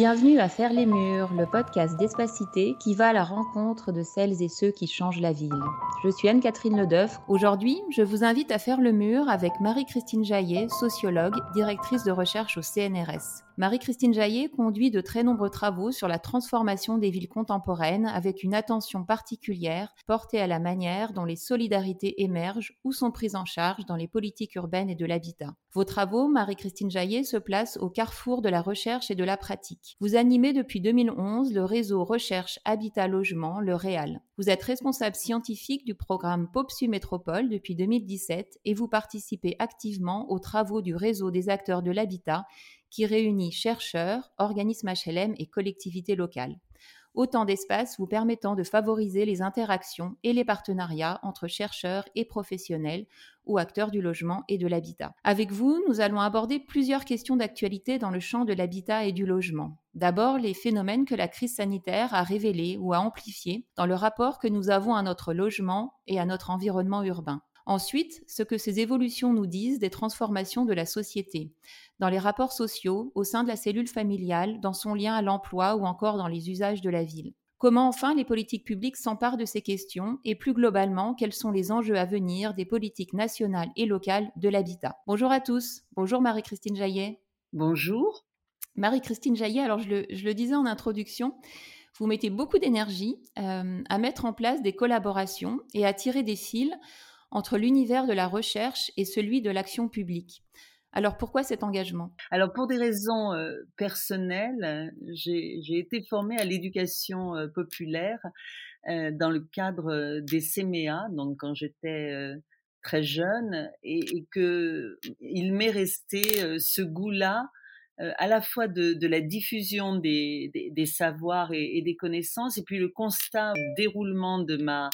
Bienvenue à Faire les Murs, le podcast d'Espacité qui va à la rencontre de celles et ceux qui changent la ville. Je suis Anne-Catherine Ledeuf. Aujourd'hui, je vous invite à faire le mur avec Marie-Christine Jaillet, sociologue, directrice de recherche au CNRS. Marie-Christine Jaillet conduit de très nombreux travaux sur la transformation des villes contemporaines avec une attention particulière portée à la manière dont les solidarités émergent ou sont prises en charge dans les politiques urbaines et de l'habitat. Vos travaux, Marie-Christine Jaillet, se placent au carrefour de la recherche et de la pratique. Vous animez depuis 2011 le réseau Recherche Habitat Logement, le REAL. Vous êtes responsable scientifique du programme POPSU Métropole depuis 2017 et vous participez activement aux travaux du réseau des acteurs de l'habitat qui réunit chercheurs, organismes HLM et collectivités locales. Autant d'espaces vous permettant de favoriser les interactions et les partenariats entre chercheurs et professionnels ou acteurs du logement et de l'habitat. Avec vous, nous allons aborder plusieurs questions d'actualité dans le champ de l'habitat et du logement. D'abord, les phénomènes que la crise sanitaire a révélés ou a amplifiés dans le rapport que nous avons à notre logement et à notre environnement urbain. Ensuite, ce que ces évolutions nous disent des transformations de la société, dans les rapports sociaux, au sein de la cellule familiale, dans son lien à l'emploi ou encore dans les usages de la ville. Comment enfin les politiques publiques s'emparent de ces questions et plus globalement, quels sont les enjeux à venir des politiques nationales et locales de l'habitat Bonjour à tous. Bonjour Marie-Christine Jaillet. Bonjour. Marie-Christine Jaillet, alors je le, disais en introduction, vous mettez beaucoup d'énergie euh, à mettre en place des collaborations et à tirer des fils entre l'univers de la recherche et celui de l'action publique. Alors pourquoi cet engagement? Alors pour des raisons euh, personnelles, j'ai été formée à l'éducation euh, populaire euh, dans le cadre des CMEA, donc quand j'étais très jeune, et, et que il m'est resté ce goût-là à la fois de, la diffusion des, savoirs et, et, des connaissances, et puis le constat déroulement de ma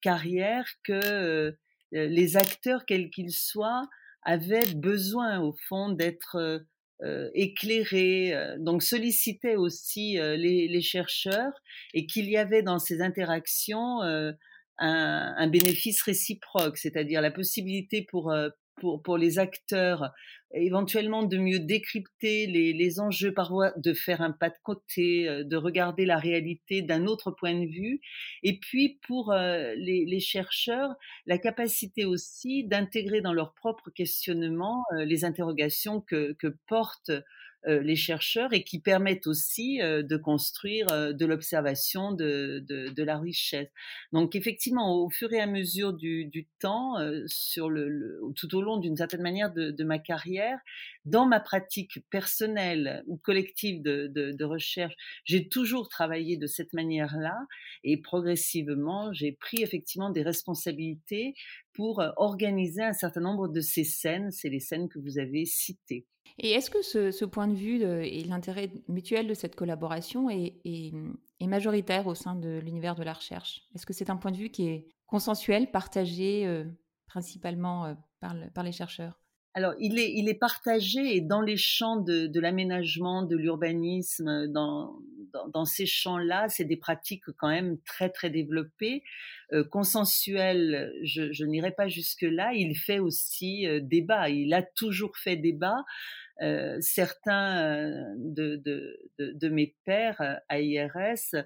carrière que les acteurs, quels qu'ils soient, avaient besoin, au fond, d'être euh, euh, éclairés, donc sollicitaient aussi les, chercheurs, et qu'il y avait dans ces interactions un, bénéfice réciproque, c'est-à-dire la possibilité pour, pour, les acteurs éventuellement de mieux décrypter les, les enjeux, parfois de faire un pas de côté, euh, de regarder la réalité d'un autre point de vue, et puis pour euh, les, chercheurs, la capacité aussi d'intégrer dans leur propre questionnement euh, les interrogations que, que portent les chercheurs et qui permettent aussi euh, de construire euh, de l'observation de, de, la richesse. Donc effectivement, au fur et à mesure du, du temps, sur le, tout au long d'une certaine manière de, de, ma carrière, dans ma pratique personnelle ou collective de, de recherche, j'ai toujours travaillé de cette manière-là et progressivement, j'ai pris effectivement des responsabilités pour organiser un certain nombre de ces scènes, c'est les scènes que vous avez citées. Et est-ce que ce, point de vue et l'intérêt mutuel de cette collaboration est, majoritaire au sein de l'univers de la recherche? Est-ce que c'est un point de vue qui est consensuel, partagé euh, principalement euh, par, les chercheurs? Alors, il est, partagé dans les champs de, l'aménagement, de l'urbanisme, dans, ces champs-là, c'est des pratiques quand même très, très développées. Euh, consensuel, je, je n'irai pas jusque-là. Il fait aussi débat. Il a toujours fait débat. Euh, certains euh, de, de, de, mes pairs euh, à IRS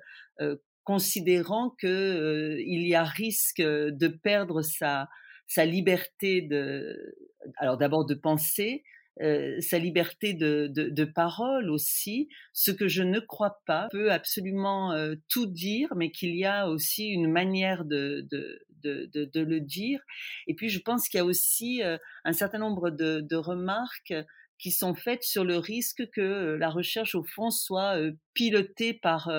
considérant que il y a risque de perdre sa, sa liberté de, alors d'abord de penser, sa liberté de, de, de, parole aussi, ce que je ne crois pas peut absolument tout dire, mais qu'il y a aussi une manière de, de, de, le dire. Et puis je pense qu'il y a aussi un certain nombre de, remarques qui sont faites sur le risque que euh, la recherche, au fond, soit pilotée par,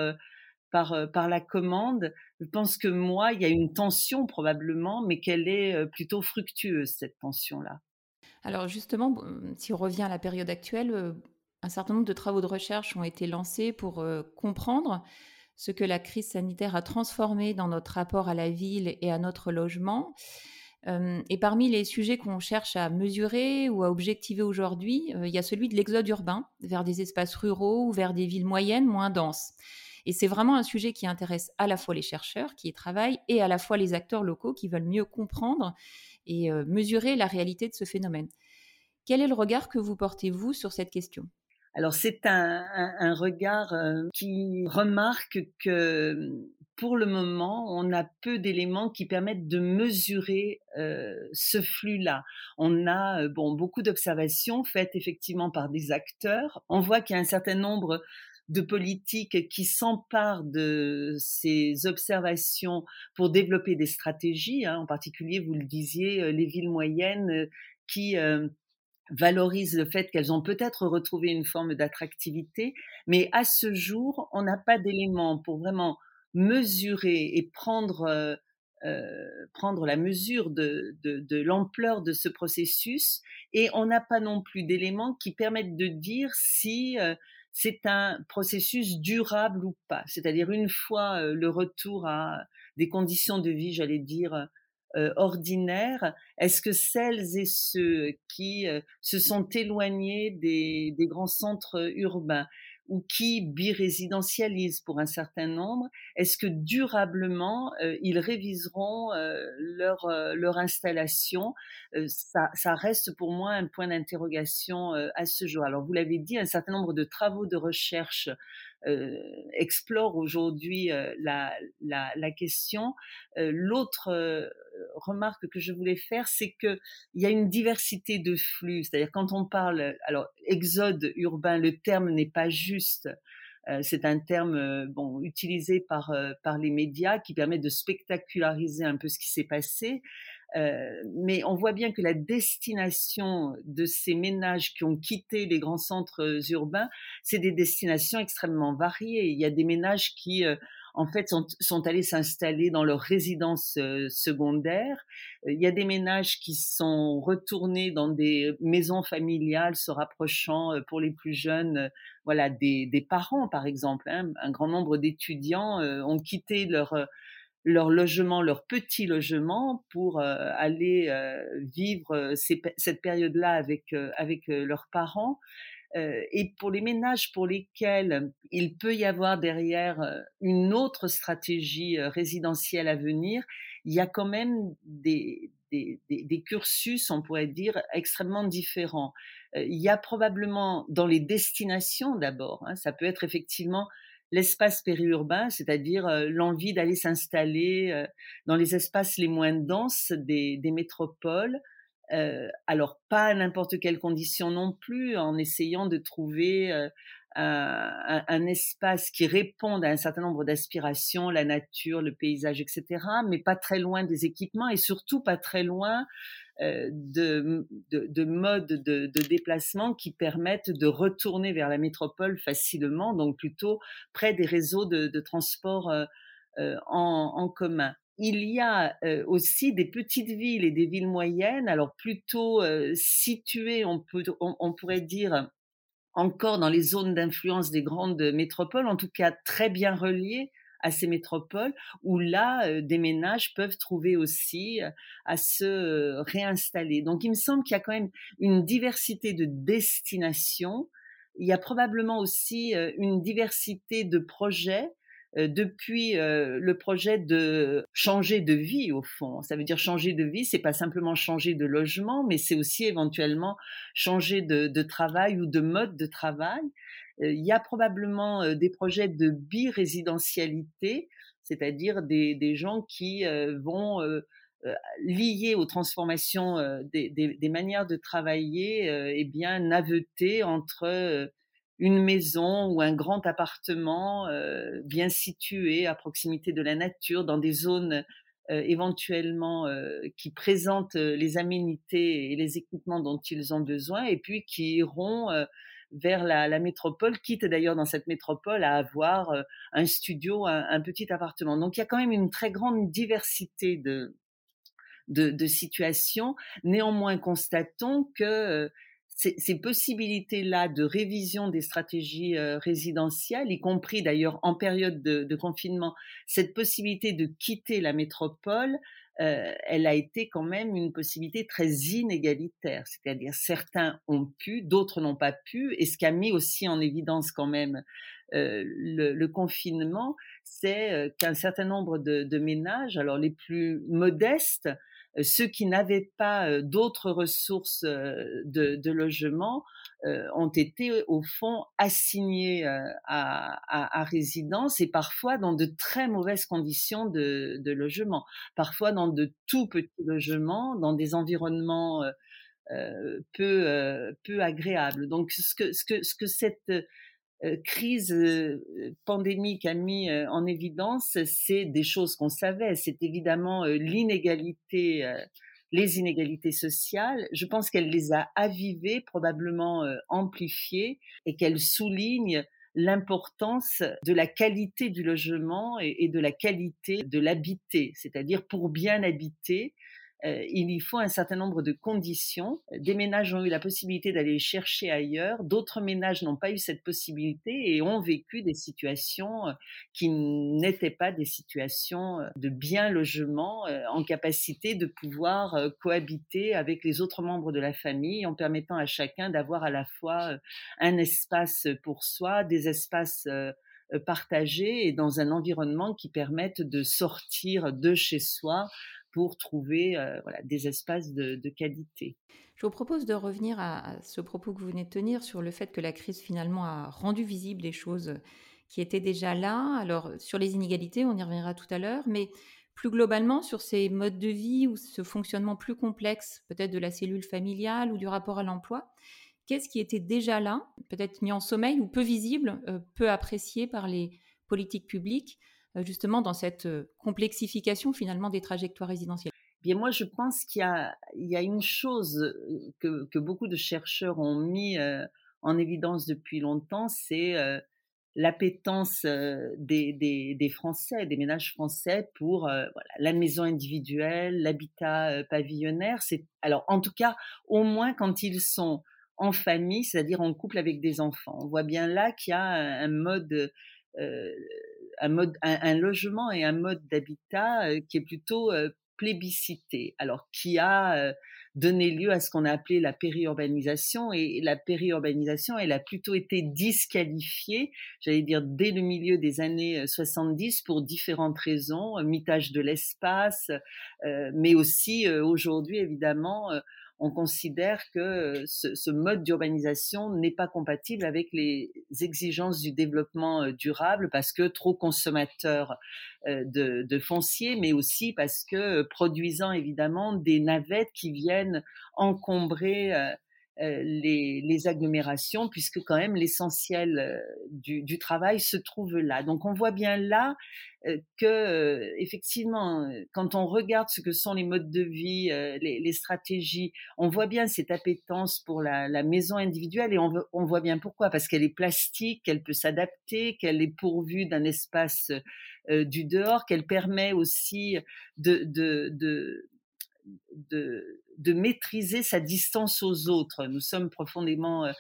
par, par la commande. Je pense que moi, il y a une tension probablement, mais qu'elle est plutôt fructueuse, cette tension-là. Alors justement, si on revient à la période actuelle, un certain nombre de travaux de recherche ont été lancés pour comprendre ce que la crise sanitaire a transformé dans notre rapport à la ville et à notre logement et parmi les sujets qu'on cherche à mesurer ou à objectiver aujourd'hui, il y a celui de l'exode urbain vers des espaces ruraux ou vers des villes moyennes moins denses. Et c'est vraiment un sujet qui intéresse à la fois les chercheurs qui y travaillent et à la fois les acteurs locaux qui veulent mieux comprendre et mesurer la réalité de ce phénomène. Quel est le regard que vous portez, vous, sur cette question? Alors c'est un, un, regard qui remarque que pour le moment, on a peu d'éléments qui permettent de mesurer euh, ce flux-là. On a bon beaucoup d'observations faites effectivement par des acteurs. On voit qu'il y a un certain nombre de politiques qui s'emparent de ces observations pour développer des stratégies. Hein. En particulier, vous le disiez, les villes moyennes qui valorisent le fait qu'elles ont peut-être retrouvé une forme d'attractivité, mais à ce jour, on n'a pas d'éléments pour vraiment mesurer et prendre, euh, euh, prendre la mesure de, de, l'ampleur de ce processus, et on n'a pas non plus d'éléments qui permettent de dire si euh, c'est un processus durable ou pas. C'est-à-dire une fois le retour à des conditions de vie, j'allais dire, euh, ordinaires, est-ce que celles et ceux qui se sont éloignés des, grands centres urbains? Ou qui birésidentialisent pour un certain nombre, est-ce que durablement euh, ils réviseront leur, leur installation? Ça, ça, reste pour moi un point d'interrogation à ce jour. Alors vous l'avez dit, un certain nombre de travaux de recherche euh, explore aujourd'hui euh, la, la, la, question. Euh, l'autre remarque que je voulais faire, c'est que il y a une diversité de flux. C'est-à-dire quand on parle, alors exode urbain, le terme n'est pas juste. c'est un terme bon utilisé par par les médias qui permet de spectaculariser un peu ce qui s'est passé. Euh, mais on voit bien que la destination de ces ménages qui ont quitté les grands centres urbains, c'est des destinations extrêmement variées. Il y a des ménages qui, euh, en fait, sont, allés s'installer dans leur résidence euh, secondaire. Il y a des ménages qui sont retournés dans des maisons familiales, se rapprochant pour les plus jeunes, voilà, des, des parents, par exemple. Hein. Un grand nombre d'étudiants ont quitté leur leur logement, leur petit logement pour euh, aller euh, vivre euh, cette période-là avec, avec leurs parents. et pour les ménages pour lesquels il peut y avoir derrière une autre stratégie résidentielle à venir, il y a quand même des, cursus, on pourrait dire, extrêmement différents. il y a probablement dans les destinations d'abord, hein, ça peut être effectivement l'espace périurbain, c'est-à-dire l'envie d'aller s'installer dans les espaces les moins denses des, métropoles. alors pas à n'importe quelle condition non plus, en essayant de trouver un, un, espace qui réponde à un certain nombre d'aspirations, la nature, le paysage, etc., mais pas très loin des équipements et surtout pas très loin euh, de, de, de, modes de, déplacement qui permettent de retourner vers la métropole facilement, donc plutôt près des réseaux de, transport euh, euh en, commun. Il y a euh, aussi des petites villes et des villes moyennes, alors plutôt situées, on pourrait dire, encore dans les zones d'influence des grandes métropoles, en tout cas très bien reliées à ces métropoles où là, euh, des ménages peuvent trouver aussi euh, à se euh, réinstaller. Donc, il me semble qu'il y a quand même une diversité de destinations. Il y a probablement aussi une diversité de projets depuis le projet de changer de vie au fond. Ça veut dire changer de vie, c'est pas simplement changer de logement, mais c'est aussi éventuellement changer de, de, travail ou de mode de travail. Il y a probablement des projets de birésidentialité, c'est-à-dire des, gens qui vont liés aux transformations des, manières de travailler, eh bien naveter entre une maison ou un grand appartement bien situé à proximité de la nature, dans des zones éventuellement qui présentent les aménités et les équipements dont ils ont besoin, et puis qui iront vers la, métropole, quitte d'ailleurs dans cette métropole à avoir euh, un studio, un, petit appartement. Donc il y a quand même une très grande diversité de, situations. Néanmoins, constatons que euh, ces, possibilités-là de révision des stratégies euh, résidentielles, y compris d'ailleurs en période de, de, confinement, cette possibilité de quitter la métropole, euh, elle a été quand même une possibilité très inégalitaire. C'est-à-dire certains ont pu, d'autres n'ont pas pu, et ce qui a mis aussi en évidence quand même euh, le, le, confinement, c'est qu'un certain nombre de, ménages, alors les plus modestes, ceux qui n'avaient pas d'autres ressources de, logement, ont été au fond assignés à, résidence et parfois dans de très mauvaises conditions de, logement, parfois dans de tout petits logements, dans des environnements peu, peu agréables. Donc ce que, ce que, ce que cette crise pandémique a mis en évidence, c'est des choses qu'on savait. C'est évidemment l'inégalité, les inégalités sociales. Je pense qu'elle les a avivées, probablement amplifiées, et qu'elle souligne l'importance de la qualité du logement et, de la qualité de l'habiter, c'est-à-dire pour bien habiter, euh, il y faut un certain nombre de conditions. Des ménages ont eu la possibilité d'aller chercher ailleurs, d'autres ménages n'ont pas eu cette possibilité et ont vécu des situations euh, qui n'étaient pas des situations euh, de bien logement, en capacité de pouvoir cohabiter avec les autres membres de la famille en permettant à chacun d'avoir à la fois un espace pour soi, des espaces partagés et dans un environnement qui permette de sortir de chez soi pour trouver euh, des espaces de, qualité. Je vous propose de revenir à, ce propos que vous venez de tenir sur le fait que la crise finalement a rendu visible des choses qui étaient déjà là. Alors sur les inégalités, on y reviendra tout à l'heure, mais plus globalement sur ces modes de vie ou ce fonctionnement plus complexe, peut-être de la cellule familiale ou du rapport à l'emploi, qu'est-ce qui était déjà là, peut-être mis en sommeil ou peu visible, euh, peu apprécié par les politiques publiques justement dans cette euh, complexification finalement des trajectoires résidentielles? Bien, moi, je pense qu'il y, a, une chose euh, que, beaucoup de chercheurs ont mis en évidence depuis longtemps, c'est l'appétence des, Français, des ménages français pour la maison individuelle, l'habitat pavillonnaire. C'est alors, en tout cas, au moins quand ils sont en famille, c'est-à-dire en couple avec des enfants. On voit bien là qu'il y a un, mode un, un, logement et un mode d'habitat euh, qui est plutôt euh, plébiscité, alors qui a euh, donné lieu à ce qu'on a appelé la périurbanisation et la périurbanisation, elle a plutôt été disqualifiée, j'allais dire dès le milieu des années 70 pour différentes raisons, mitage de l'espace, mais aussi aujourd'hui évidemment on considère que ce, mode d'urbanisation n'est pas compatible avec les exigences du développement durable parce que trop consommateur de, de foncier, mais aussi parce que produisant évidemment des navettes qui viennent encombrer euh, les, agglomérations, puisque quand même l'essentiel euh, du, travail se trouve là. Donc on voit bien là euh, que effectivement, quand on regarde ce que sont les modes de vie, les, stratégies, on voit bien cette appétence pour la, maison individuelle et on, voit bien pourquoi, parce qu'elle est plastique, qu'elle peut s'adapter, qu'elle est pourvue d'un espace du dehors, qu'elle permet aussi de, de de, maîtriser sa distance aux autres. Nous sommes profondément euh,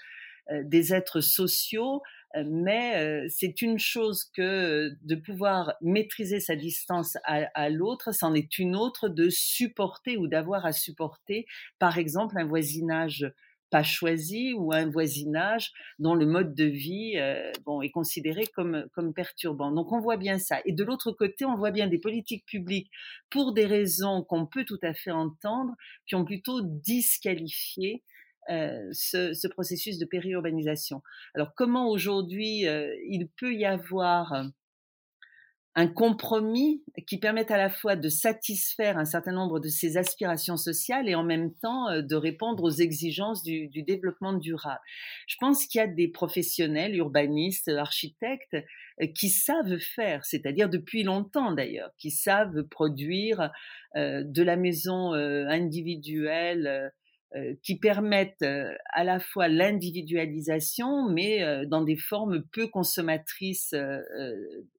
euh, des êtres sociaux, euh, mais c'est une chose que de pouvoir maîtriser sa distance à l'autre, c'en est une autre de supporter ou d'avoir à supporter, par exemple, un voisinage pas choisi ou un voisinage dont le mode de vie euh, bon, est considéré comme, comme perturbant. Donc on voit bien ça. Et de l'autre côté, on voit bien des politiques publiques, pour des raisons qu'on peut tout à fait entendre, qui ont plutôt disqualifié euh, ce, ce, processus de périurbanisation. Alors comment aujourd'hui euh, il peut y avoir un compromis qui permette à la fois de satisfaire un certain nombre de ses aspirations sociales et en même temps euh, de répondre aux exigences du, développement durable. Je pense qu'il y a des professionnels, urbanistes, architectes, euh, qui savent faire, c'est-à-dire depuis longtemps d'ailleurs, qui savent produire euh, de la maison individuelle qui permettent euh, à la fois l'individualisation, mais euh, dans des formes peu consommatrices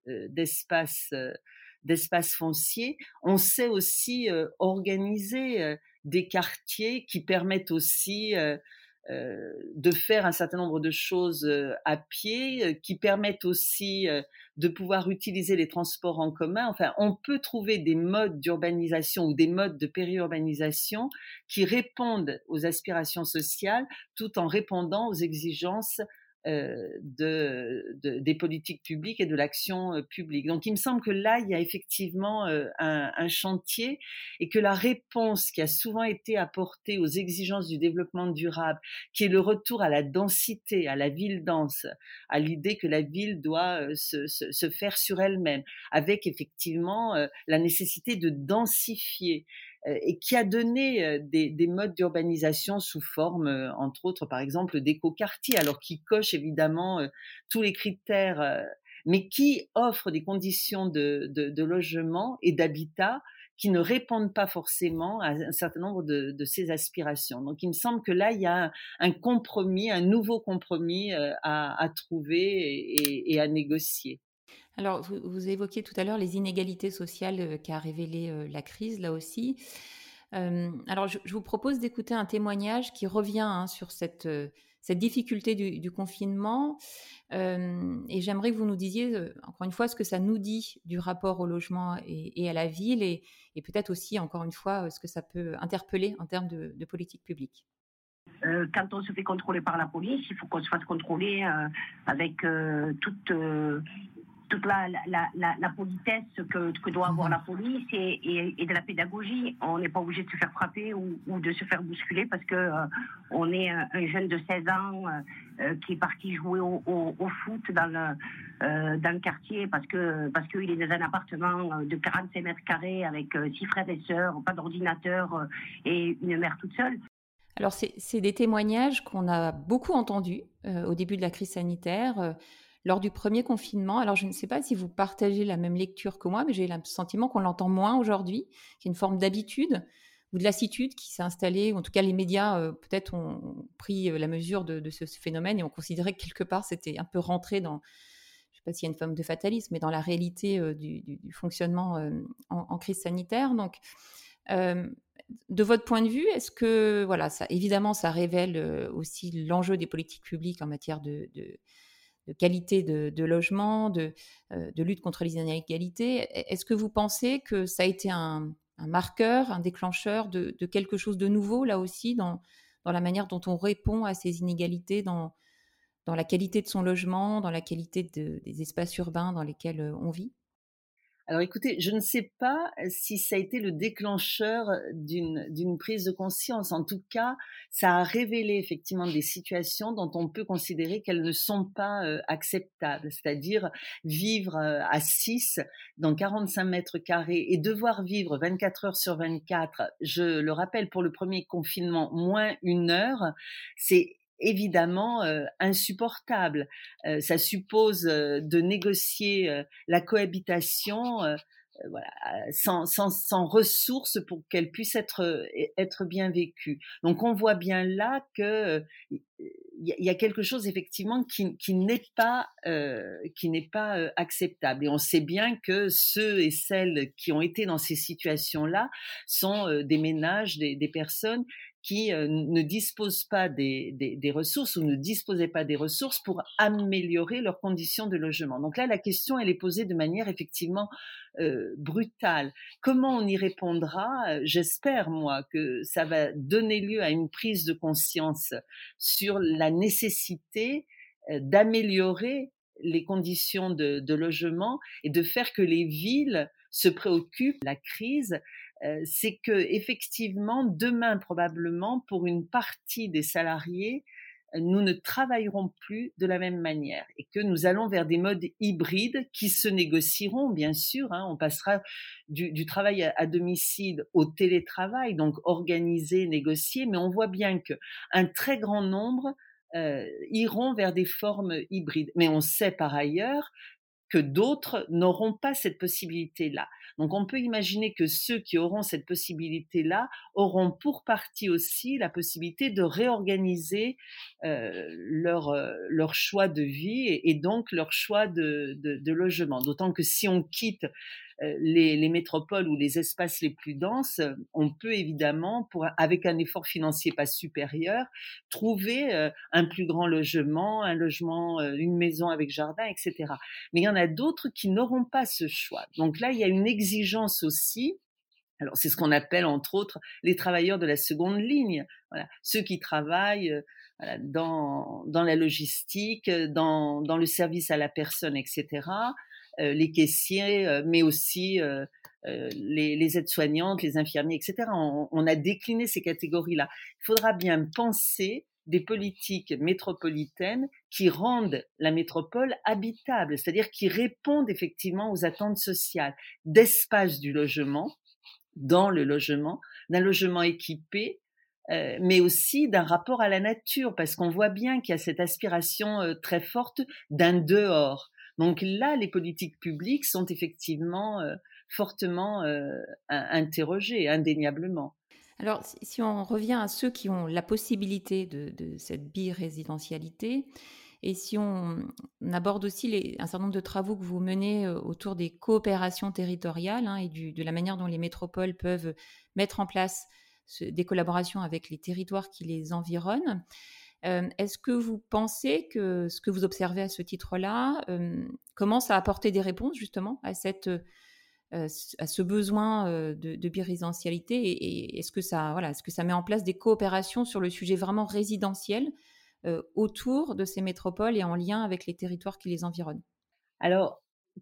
d'espace d'espace foncier. On sait aussi organiser des quartiers qui permettent aussi euh, de faire un certain nombre de choses euh, à pied, euh, qui permettent aussi de pouvoir utiliser les transports en commun. Enfin, on peut trouver des modes d'urbanisation ou des modes de périurbanisation qui répondent aux aspirations sociales tout en répondant aux exigences euh, de, des politiques publiques et de l'action euh, publique. Donc il me semble que là, il y a effectivement euh, un, chantier et que la réponse qui a souvent été apportée aux exigences du développement durable, qui est le retour à la densité, à la ville dense, à l'idée que la ville doit se, se faire sur elle-même, avec effectivement la nécessité de densifier et qui a donné euh, des, des modes d'urbanisation sous forme, euh, entre autres, par exemple, d'éco-quartiers, alors qui coche évidemment tous les critères, mais qui offre des conditions de, de, de logement et d'habitat qui ne répondent pas forcément à un certain nombre de, de, ces aspirations. Donc il me semble que là, il y a un, compromis, un nouveau compromis à, à trouver et, et, à négocier. Alors, vous, évoquiez tout à l'heure les inégalités sociales euh, qu'a révélé euh, la crise, là aussi. Euh, alors, je, vous propose d'écouter un témoignage qui revient hein, sur cette, cette difficulté du, confinement. et j'aimerais que vous nous disiez, encore une fois, ce que ça nous dit du rapport au logement et, à la ville, et, peut-être aussi, encore une fois, ce que ça peut interpeller en termes de, politique publique. quand on se fait contrôler par la police, il faut qu'on se fasse contrôler avec toute toute la, politesse que, doit avoir la police et, de la pédagogie. On n'est pas obligé de se faire frapper ou, de se faire bousculer parce que euh, on est un, jeune de 16 ans euh, euh, qui est parti jouer au, foot dans le, dans le quartier parce que parce qu'il est dans un appartement de 45 mètres carrés avec six frères et sœurs, pas d'ordinateur et une mère toute seule. Alors c'est des témoignages qu'on a beaucoup entendus au début de la crise sanitaire lors du premier confinement. Alors, je ne sais pas si vous partagez la même lecture que moi, mais j'ai le sentiment qu'on l'entend moins aujourd'hui, qu'il y a une forme d'habitude ou de lassitude qui s'est installée, ou en tout cas les médias euh, peut-être ont pris euh, la mesure de, ce, phénomène et ont considéré que quelque part c'était un peu rentré dans, je ne sais pas s'il y a une forme de fatalisme, mais dans la réalité euh, du, fonctionnement en, crise sanitaire. Donc, de votre point de vue, est-ce que, voilà, ça, évidemment, ça révèle aussi l'enjeu des politiques publiques en matière de de qualité de, logement, de, euh, de, lutte contre les inégalités. Est-ce que vous pensez que ça a été un, marqueur, un déclencheur de, quelque chose de nouveau, là aussi, dans, dans, la manière dont on répond à ces inégalités, dans, dans la qualité de son logement, dans la qualité des espaces urbains dans lesquels euh, on vit? Alors écoutez, je ne sais pas si ça a été le déclencheur d'une prise de conscience. En tout cas, ça a révélé effectivement des situations dont on peut considérer qu'elles ne sont pas euh, acceptables. C'est-à-dire vivre euh, à 6 dans 45 mètres carrés et devoir vivre 24 heures sur 24. Je le rappelle, pour le premier confinement, moins une heure. C'est évidemment euh, insupportable. Euh, ça suppose euh, de négocier la cohabitation voilà, sans, sans, sans, ressources pour qu'elle puisse être, être bien vécue. Donc on voit bien là que il y a quelque chose effectivement qui, qui n'est pas qui n'est pas acceptable et on sait bien que ceux et celles qui ont été dans ces situations là sont des ménages des, des personnes qui euh, ne disposent pas des, des, des, ressources ou ne disposaient pas des ressources pour améliorer leurs conditions de logement. Donc là, la question, elle est posée de manière effectivement euh, brutale. Comment on y répondra? J'espère, moi, que ça va donner lieu à une prise de conscience sur la nécessité euh, d'améliorer les conditions de, de, logement et de faire que les villes se préoccupent de la crise euh, c'est que effectivement demain probablement pour une partie des salariés nous ne travaillerons plus de la même manière et que nous allons vers des modes hybrides qui se négocieront, bien sûr. Hein. on passera du, travail à, domicile au télétravail, donc organiser, négocier, mais on voit bien que un très grand nombre euh, iront vers des formes hybrides. Mais on sait par ailleurs que d'autres n'auront pas cette possibilité-là. Donc on peut imaginer que ceux qui auront cette possibilité-là auront pour partie aussi la possibilité de réorganiser euh, leur, euh, leur choix de vie et, donc leur choix de, logement. D'autant que si on quitte les, les, métropoles ou les espaces les plus denses, on peut évidemment, avec un effort financier pas supérieur, trouver euh, un plus grand logement, un logement, euh, une maison avec jardin, etc. Mais il y en a d'autres qui n'auront pas ce choix. Donc là, il y a une exigence aussi Alors c'est ce qu'on appelle entre autres les travailleurs de la seconde ligne, ceux qui travaillent dans, la logistique, dans le service à la personne, etc. Euh, les caissiers, mais aussi euh, les, aides-soignantes, les infirmiers, etc. On, a décliné ces catégories-là. Il faudra bien penser des politiques métropolitaines qui rendent la métropole habitable, c'est-à-dire qui répondent effectivement aux attentes sociales, d'espace du logement, dans le logement, d'un logement équipé, euh, mais aussi d'un rapport à la nature, parce qu'on voit bien qu'il y a cette aspiration euh, très forte d'un dehors. Donc là, les politiques publiques sont effectivement euh, fortement interrogées, indéniablement. Alors, si on revient à ceux qui ont la possibilité de, de cette birésidentialité, et si on, aborde aussi un certain nombre de travaux que vous menez euh, autour des coopérations territoriales hein, et de la manière dont les métropoles peuvent mettre en place des collaborations avec les territoires qui les environnent, euh, est-ce que vous pensez que ce que vous observez à ce titre-là euh, commence à apporter des réponses justement à cette à ce besoin de, de birésidentialité et, est-ce que ça voilà est-ce que ça met en place des coopérations sur le sujet vraiment résidentiel euh, autour de ces métropoles et en lien avec les territoires qui les environnent? Alors,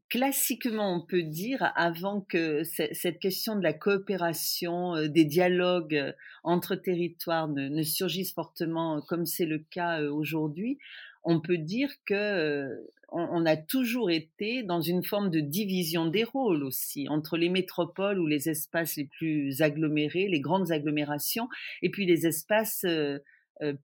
classiquement, on peut dire, avant que cette question de la coopération, euh, des dialogues euh, entre territoires ne, surgisse fortement comme c'est le cas aujourd'hui, on peut dire que on, a toujours été dans une forme de division des rôles aussi entre les métropoles ou les espaces les plus agglomérés, les grandes agglomérations, et puis les espaces euh,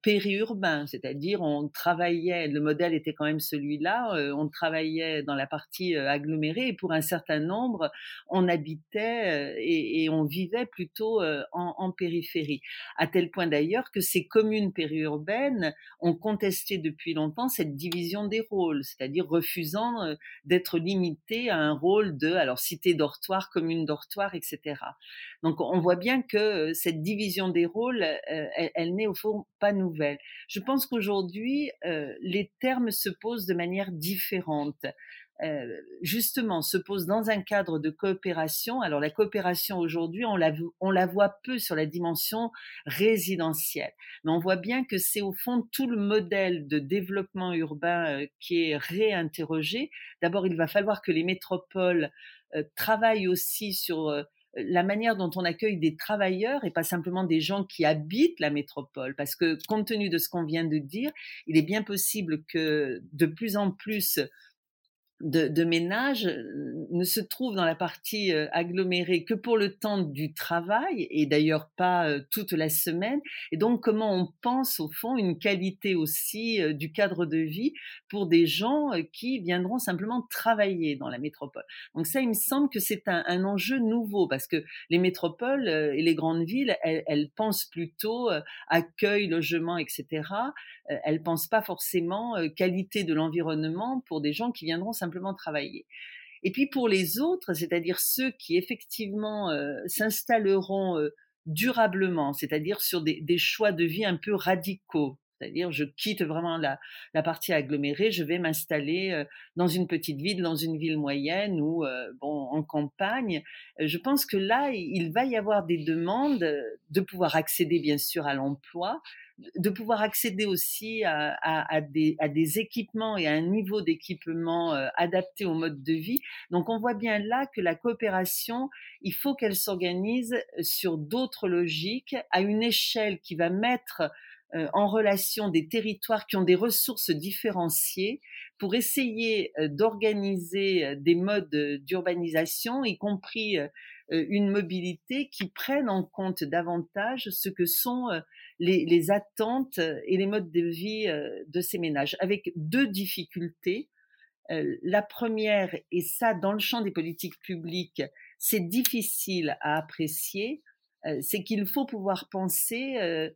périurbain, c'est-à-dire on travaillait, le modèle était quand même celui-là, euh, on travaillait dans la partie euh, agglomérée et pour un certain nombre, on habitait et, on vivait plutôt en, périphérie. À tel point d'ailleurs que ces communes périurbaines ont contesté depuis longtemps cette division des rôles, c'est-à-dire refusant d'être limitées à un rôle de, alors cité dortoir, commune dortoir, etc. Donc on voit bien que cette division des rôles, elle, elle n'est au fond nouvelle. Je pense qu'aujourd'hui, euh, les termes se posent de manière différente. Euh, justement, se posent dans un cadre de coopération. Alors la coopération aujourd'hui, on la, voit peu sur la dimension résidentielle, mais on voit bien que c'est au fond tout le modèle de développement urbain euh, qui est réinterrogé. D'abord, il va falloir que les métropoles travaillent aussi sur la manière dont on accueille des travailleurs et pas simplement des gens qui habitent la métropole. Parce que compte tenu de ce qu'on vient de dire, il est bien possible que de plus en plus de, ménages euh, ne se trouvent dans la partie euh, agglomérée que pour le temps du travail et d'ailleurs pas euh, toute la semaine. Et donc comment on pense au fond une qualité aussi du cadre de vie pour des gens qui viendront simplement travailler dans la métropole. Donc ça, il me semble que c'est un, enjeu nouveau parce que les métropoles et les grandes villes, elles, elles pensent plutôt accueil, logement, etc. Elles pensent pas forcément qualité de l'environnement pour des gens qui viendront simplement travailler. Et puis pour les autres, c'est-à-dire ceux qui effectivement euh, s'installeront euh, durablement, c'est-à-dire sur des, choix de vie un peu radicaux, c'est-à-dire je quitte vraiment la, partie agglomérée, je vais m'installer euh, dans une petite ville, dans une ville moyenne ou bon en campagne. Je pense que là, il va y avoir des demandes de pouvoir accéder bien sûr à l'emploi, de pouvoir accéder aussi à, des, équipements et à un niveau d'équipement euh, adapté au mode de vie. Donc on voit bien là que la coopération, il faut qu'elle s'organise sur d'autres logiques, à une échelle qui va mettre euh, en relation des territoires qui ont des ressources différenciées pour essayer euh, d'organiser des modes d'urbanisation, y compris une mobilité qui prenne en compte davantage ce que sont les, attentes et les modes de vie euh, de ces ménages, avec deux difficultés. Euh, la première, et ça dans le champ des politiques publiques, c'est difficile à apprécier, euh, c'est qu'il faut pouvoir penser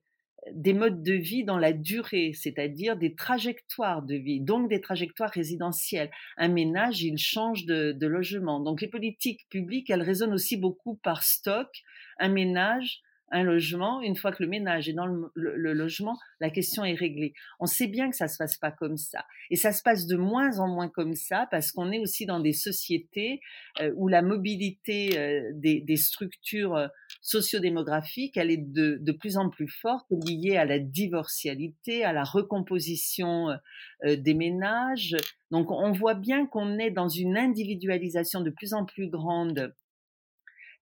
des modes de vie dans la durée, c'est-à-dire des trajectoires de vie, donc des trajectoires résidentielles. Un ménage, il change de, logement. Donc les politiques publiques, elles résonnent aussi beaucoup par stock. Un ménage, un logement, une fois que le ménage est dans le, logement, la question est réglée. On sait bien que ça se passe pas comme ça. Et ça se passe de moins en moins comme ça parce qu'on est aussi dans des sociétés euh, où la mobilité euh, des, des, structures euh, sociodémographiques, elle est de, plus en plus forte, liée à la divorcialité, à la recomposition des ménages. Donc on voit bien qu'on est dans une individualisation de plus en plus grande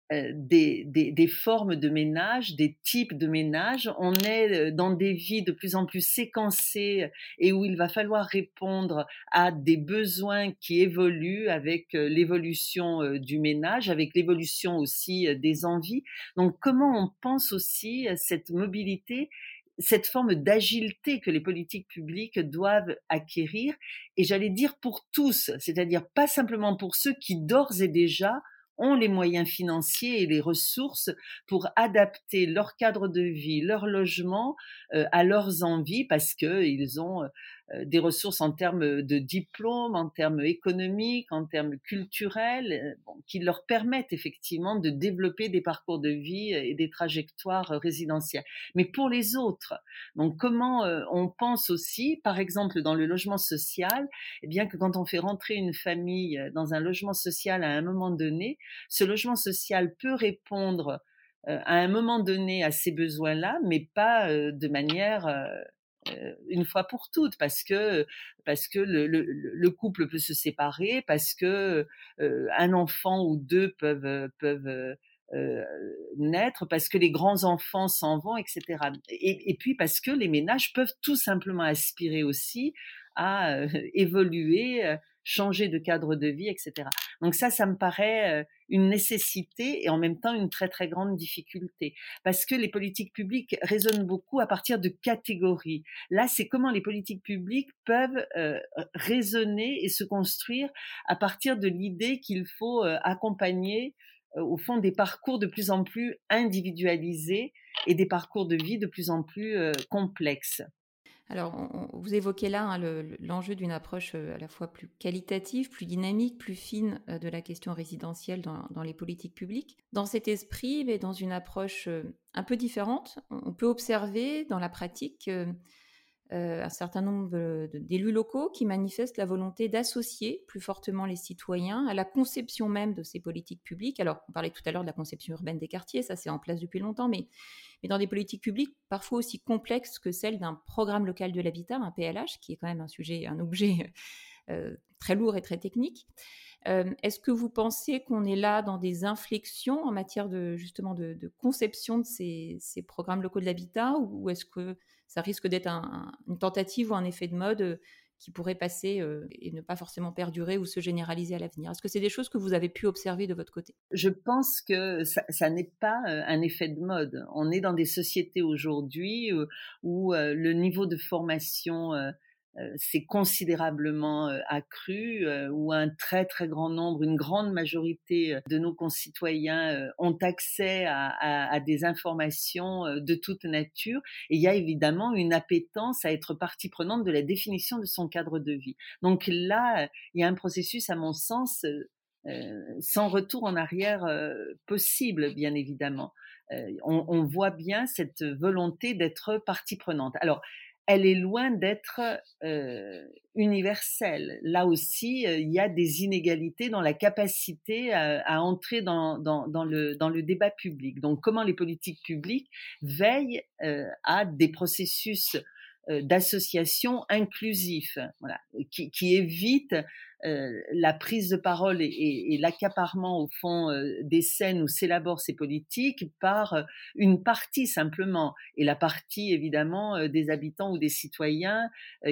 des, des, des, formes de ménage, des types de ménage. On est euh, dans des vies de plus en plus séquencées et où il va falloir répondre à des besoins qui évoluent avec euh, l'évolution du ménage, avec l'évolution aussi des envies. Donc comment on pense aussi cette mobilité cette forme d'agilité que les politiques publiques doivent acquérir, et j'allais dire pour tous, c'est-à-dire pas simplement pour ceux qui d'ores et déjà ont les moyens financiers et les ressources pour adapter leur cadre de vie, leur logement euh, à leurs envies parce qu'ils ont euh, des ressources en termes de diplôme, en termes économiques, en termes culturels, euh, qui leur permettent effectivement de développer des parcours de vie et des trajectoires résidentielles. Mais pour les autres, donc comment euh, on pense aussi, par exemple dans le logement social, eh bien que quand on fait rentrer une famille dans un logement social à un moment donné, ce logement social peut répondre à un moment donné à ces besoins-là, mais pas de manière euh, une fois pour toutes parce que parce que le, le, couple peut se séparer parce que euh, un enfant ou deux peuvent peuvent euh, naître parce que les grands enfants s'en vont etc et, et, puis parce que les ménages peuvent tout simplement aspirer aussi à évoluer changer de cadre de vie, etc. Donc ça, ça me paraît une nécessité et en même temps une très très grande difficulté parce que les politiques publiques résonnent beaucoup à partir de catégories. Là, c'est comment les politiques publiques peuvent euh, raisonner et se construire à partir de l'idée qu'il faut accompagner au fond des parcours de plus en plus individualisés et des parcours de vie de plus en plus complexes. Alors, vous évoquez là hein, l'enjeu d'une approche euh, à la fois plus qualitative, plus dynamique, plus fine euh, de la question résidentielle dans, les politiques publiques. Dans cet esprit, mais dans une approche euh, un peu différente, on peut observer dans la pratique euh, un certain nombre d'élus locaux qui manifestent la volonté d'associer plus fortement les citoyens à la conception même de ces politiques publiques. Alors, on parlait tout à l'heure de la conception urbaine des quartiers, ça c'est en place depuis longtemps, mais, mais dans des politiques publiques parfois aussi complexes que celles d'un programme local de l'habitat, un PLH, qui est quand même un sujet, un objet euh, très lourd et très technique. Euh, est-ce que vous pensez qu'on est là dans des inflexions en matière de justement de, conception de ces, programmes locaux de l'habitat ou est-ce que ça risque d'être une tentative ou un effet de mode euh, qui pourrait passer euh, et ne pas forcément perdurer ou se généraliser à l'avenir. Est-ce que c'est des choses que vous avez pu observer de votre côté? Je pense que ça, n'est pas euh, un effet de mode. On est dans des sociétés aujourd'hui où le niveau de formation s'est considérablement accru, où un très très grand nombre, une grande majorité de nos concitoyens ont accès à, à, des informations de toute nature. Et il y a évidemment une appétence à être partie prenante de la définition de son cadre de vie. Donc là, il y a un processus, à mon sens, sans retour en arrière possible, bien évidemment. On, on, voit bien cette volonté d'être partie prenante. Alors, elle est loin d'être euh, universelle. Là aussi, euh, il y a des inégalités dans la capacité à, entrer dans, le débat public. Donc, comment les politiques publiques veillent euh, à des processus d'association inclusifs, voilà, qui, qui évitent euh, la prise de parole et, l'accaparement au fond euh, des scènes où s'élaborent ces politiques par euh, une partie simplement et la partie évidemment des habitants ou des citoyens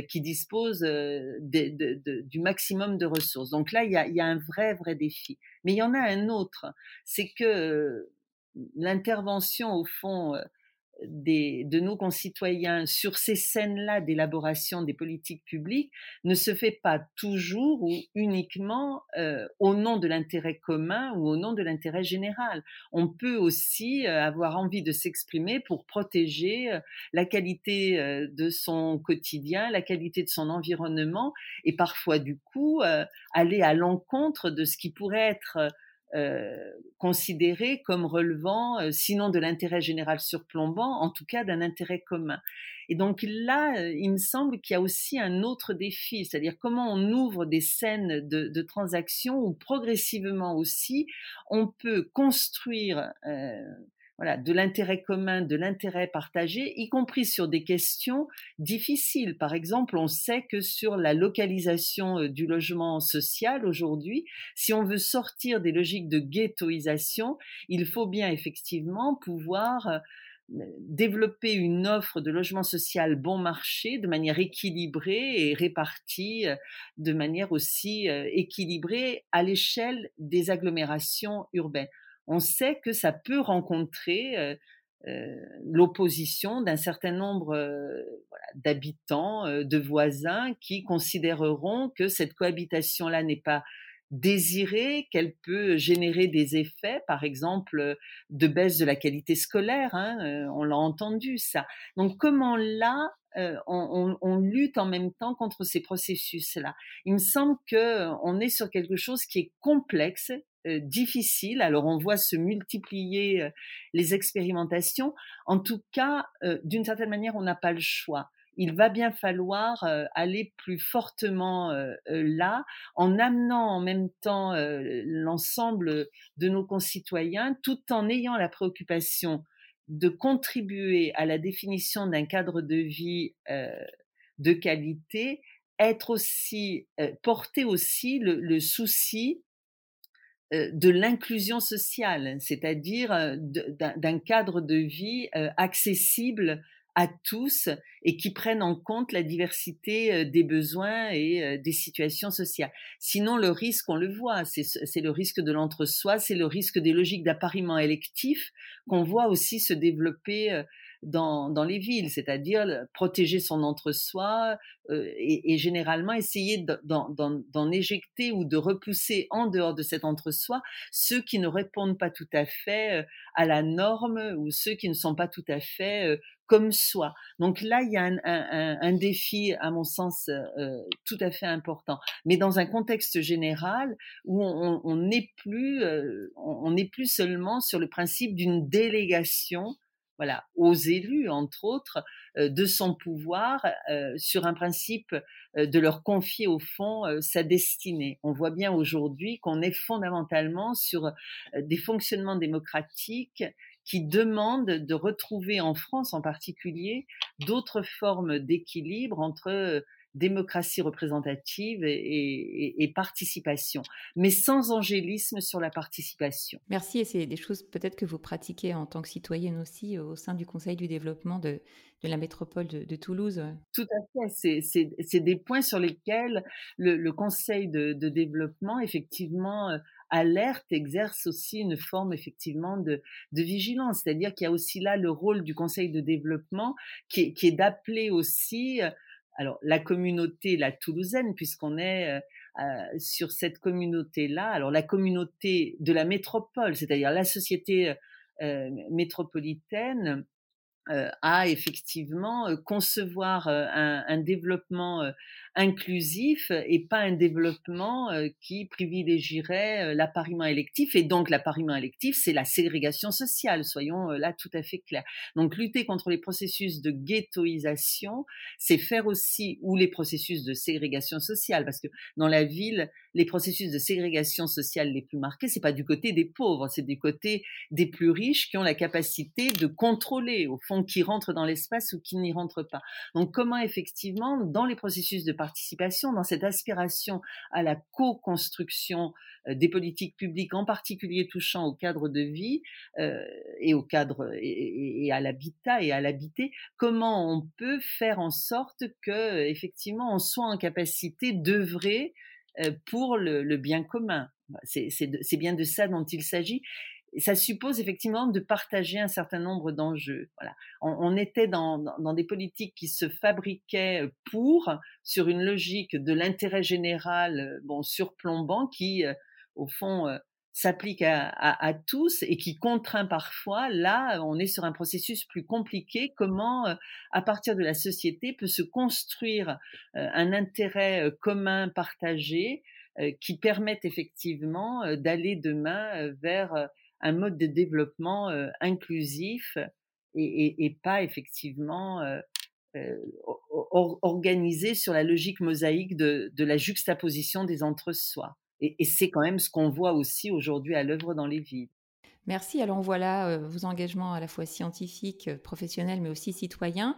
qui disposent du maximum de ressources. Donc là, il y a, il y a un vrai vrai défi. Mais il y en a un autre, c'est que l'intervention au fond de nos concitoyens sur ces scènes-là d'élaboration des politiques publiques ne se fait pas toujours ou uniquement euh, au nom de l'intérêt commun ou au nom de l'intérêt général. On peut aussi euh, avoir envie de s'exprimer pour protéger euh, la qualité de son quotidien, la qualité de son environnement et parfois du coup aller à l'encontre de ce qui pourrait être euh, considérés comme relevant, euh, sinon de l'intérêt général surplombant, en tout cas d'un intérêt commun. Et donc là, euh, il me semble qu'il y a aussi un autre défi, c'est-à-dire comment on ouvre des scènes de, de transactions où progressivement aussi on peut construire voilà, de l'intérêt commun, de l'intérêt partagé, y compris sur des questions difficiles. Par exemple, on sait que sur la localisation euh, du logement social aujourd'hui, si on veut sortir des logiques de ghettoisation, il faut bien effectivement pouvoir euh, développer une offre de logement social bon marché de manière équilibrée et répartie euh, de manière aussi équilibrée à l'échelle des agglomérations urbaines on sait que ça peut rencontrer l'opposition d'un certain nombre d'habitants, de voisins qui considéreront que cette cohabitation-là n'est pas désirée, qu'elle peut générer des effets, par exemple, de baisse de la qualité scolaire. Hein, on l'a entendu ça. Donc comment là on, on, lutte en même temps contre ces processus-là? Il me semble que on est sur quelque chose qui est complexe, difficile. Alors on voit se multiplier euh, les expérimentations. En tout cas, euh, d'une certaine manière, on n'a pas le choix. Il va bien falloir aller plus fortement là, en amenant en même temps l'ensemble de nos concitoyens, tout en ayant la préoccupation de contribuer à la définition d'un cadre de vie de qualité, être aussi, porter aussi le souci euh, de l'inclusion sociale, c'est-à-dire euh, d'un cadre de vie euh, accessible à tous et qui prenne en compte la diversité des besoins et des situations sociales. Sinon, le risque, on le voit, c'est le risque de l'entre-soi, c'est le risque des logiques d'appariement électif qu'on voit aussi se développer dans, dans les villes, c'est-à-dire protéger son entre-soi euh, et, et, généralement essayer d'en éjecter ou de repousser en dehors de cet entre-soi ceux qui ne répondent pas tout à fait euh, à la norme ou ceux qui ne sont pas tout à fait euh, comme soi. Donc là, il y a un, un, un défi, à mon sens, euh, tout à fait important. Mais dans un contexte général où on n'est plus, on n'est plus seulement sur le principe d'une délégation voilà, aux élus, entre autres, euh, de son pouvoir euh, sur un principe euh, de leur confier au fond sa destinée. On voit bien aujourd'hui qu'on est fondamentalement sur des fonctionnements démocratiques qui demandent de retrouver en France en particulier d'autres formes d'équilibre entre démocratie représentative et, participation, mais sans angélisme sur la participation. Merci, et c'est des choses peut-être que vous pratiquez en tant que citoyenne aussi au sein du Conseil du développement de, la métropole de, Toulouse. Tout à fait, c'est des points sur lesquels le, Conseil de, développement, effectivement, euh, alerte, exerce aussi une forme effectivement de, vigilance, c'est-à-dire qu'il y a aussi là le rôle du Conseil de développement qui qui est d'appeler aussi euh, alors la communauté, la toulousaine, puisqu'on est euh, euh, sur cette communauté-là, alors la communauté de la métropole, c'est-à-dire la société euh, métropolitaine, à effectivement concevoir un, un, développement inclusif et pas un développement euh, qui privilégierait euh, l'appariement électif. Et donc l'appariement électif, c'est la ségrégation sociale, soyons euh, là tout à fait clairs. Donc lutter contre les processus de ghettoisation, c'est faire aussi, ou les processus de ségrégation sociale, parce que dans la ville, les processus de ségrégation sociale les plus marqués, c'est pas du côté des pauvres, c'est du côté des plus riches qui ont la capacité de contrôler, au fond, qui rentrent dans l'espace ou qui n'y rentrent pas. Donc comment effectivement, dans les processus de participation, dans cette aspiration à la co-construction euh, des politiques publiques, en particulier touchant au cadre de vie euh, et au cadre et, à l'habitat et à l'habiter, comment on peut faire en sorte que effectivement on soit en capacité d'œuvrer euh, pour le, le bien commun? C'est bien de ça dont il s'agit ça suppose effectivement de partager un certain nombre d'enjeux. Voilà. On, était dans, des politiques qui se fabriquaient euh, pour, sur une logique de l'intérêt général, euh, bon, surplombant, qui, euh, au fond, s'applique à, tous et qui contraint parfois. Là, on est sur un processus plus compliqué. Comment, à partir de la société, peut se construire un intérêt commun partagé qui permettent effectivement d'aller demain vers un mode de développement inclusif et, pas effectivement organisé sur la logique mosaïque de, la juxtaposition des entre-soi. Et, c'est quand même ce qu'on voit aussi aujourd'hui à l'œuvre dans les villes. Merci. Alors voilà vos engagements à la fois scientifiques, professionnels, mais aussi citoyens.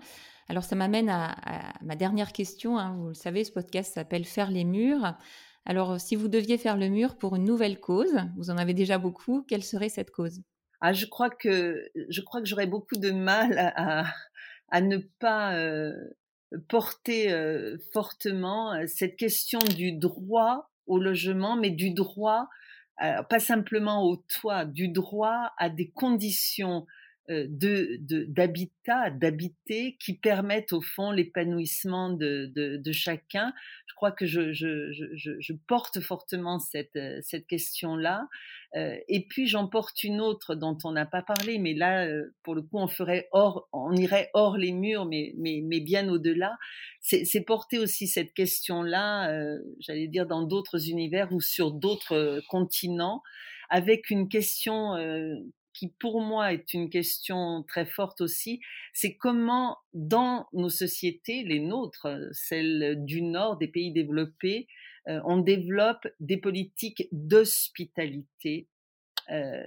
Alors ça m'amène à, ma dernière question. Hein. Vous le savez, ce podcast s'appelle Faire les murs. Alors si vous deviez faire le mur pour une nouvelle cause, vous en avez déjà beaucoup, quelle serait cette cause? Ah, je crois que je crois que j'aurais beaucoup de mal à, à, ne pas porter fortement cette question du droit au logement, mais du droit, pas simplement au toit, du droit à des conditions de d'habitat, d'habiter qui permettent au fond l'épanouissement de, de, de, chacun. Je crois que je, je, je, je porte fortement cette, cette question-là. Euh, et puis j'en porte une autre dont on n'a pas parlé, mais là, euh, pour le coup, on ferait hors, on irait hors les murs, mais, mais, mais bien au-delà. C'est porter aussi cette question-là, euh, j'allais dire, dans d'autres univers ou sur d'autres continents, avec une question qui pour moi est une question très forte aussi, c'est comment dans nos sociétés, les nôtres, celles du Nord, des pays développés, euh, on développe des politiques d'hospitalité euh,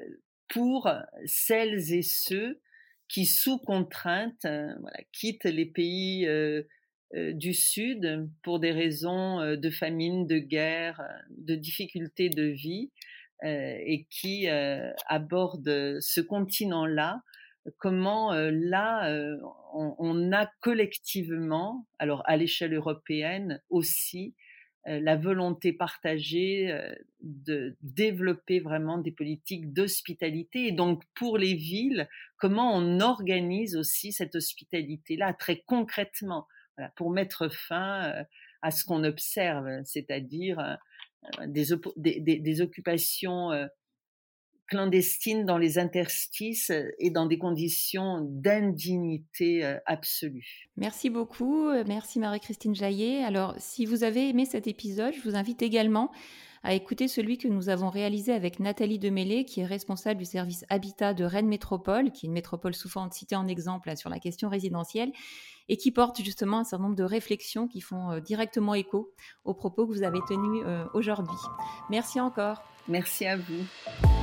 pour celles et ceux qui, sous contrainte, euh, quittent les pays du Sud pour des raisons de famine, de guerre, de difficultés de vie, et qui abordent ce continent-là comment là on, a collectivement, alors à l'échelle européenne aussi, la volonté partagée de développer vraiment des politiques d'hospitalité. Et donc pour les villes, comment on organise aussi cette hospitalité-là très concrètement pour mettre fin à ce qu'on observe, c'est-à-dire des, des, occupations clandestines dans les interstices et dans des conditions d'indignité absolue. Merci beaucoup, merci Marie-Christine Jaillet. Alors, si vous avez aimé cet épisode, je vous invite également à écouter celui que nous avons réalisé avec Nathalie Demêlé, qui est responsable du service Habitat de Rennes Métropole, qui est une métropole souvent citée en exemple sur la question résidentielle, et qui porte justement un certain nombre de réflexions qui font directement écho aux propos que vous avez tenus aujourd'hui. Merci encore. Merci à vous.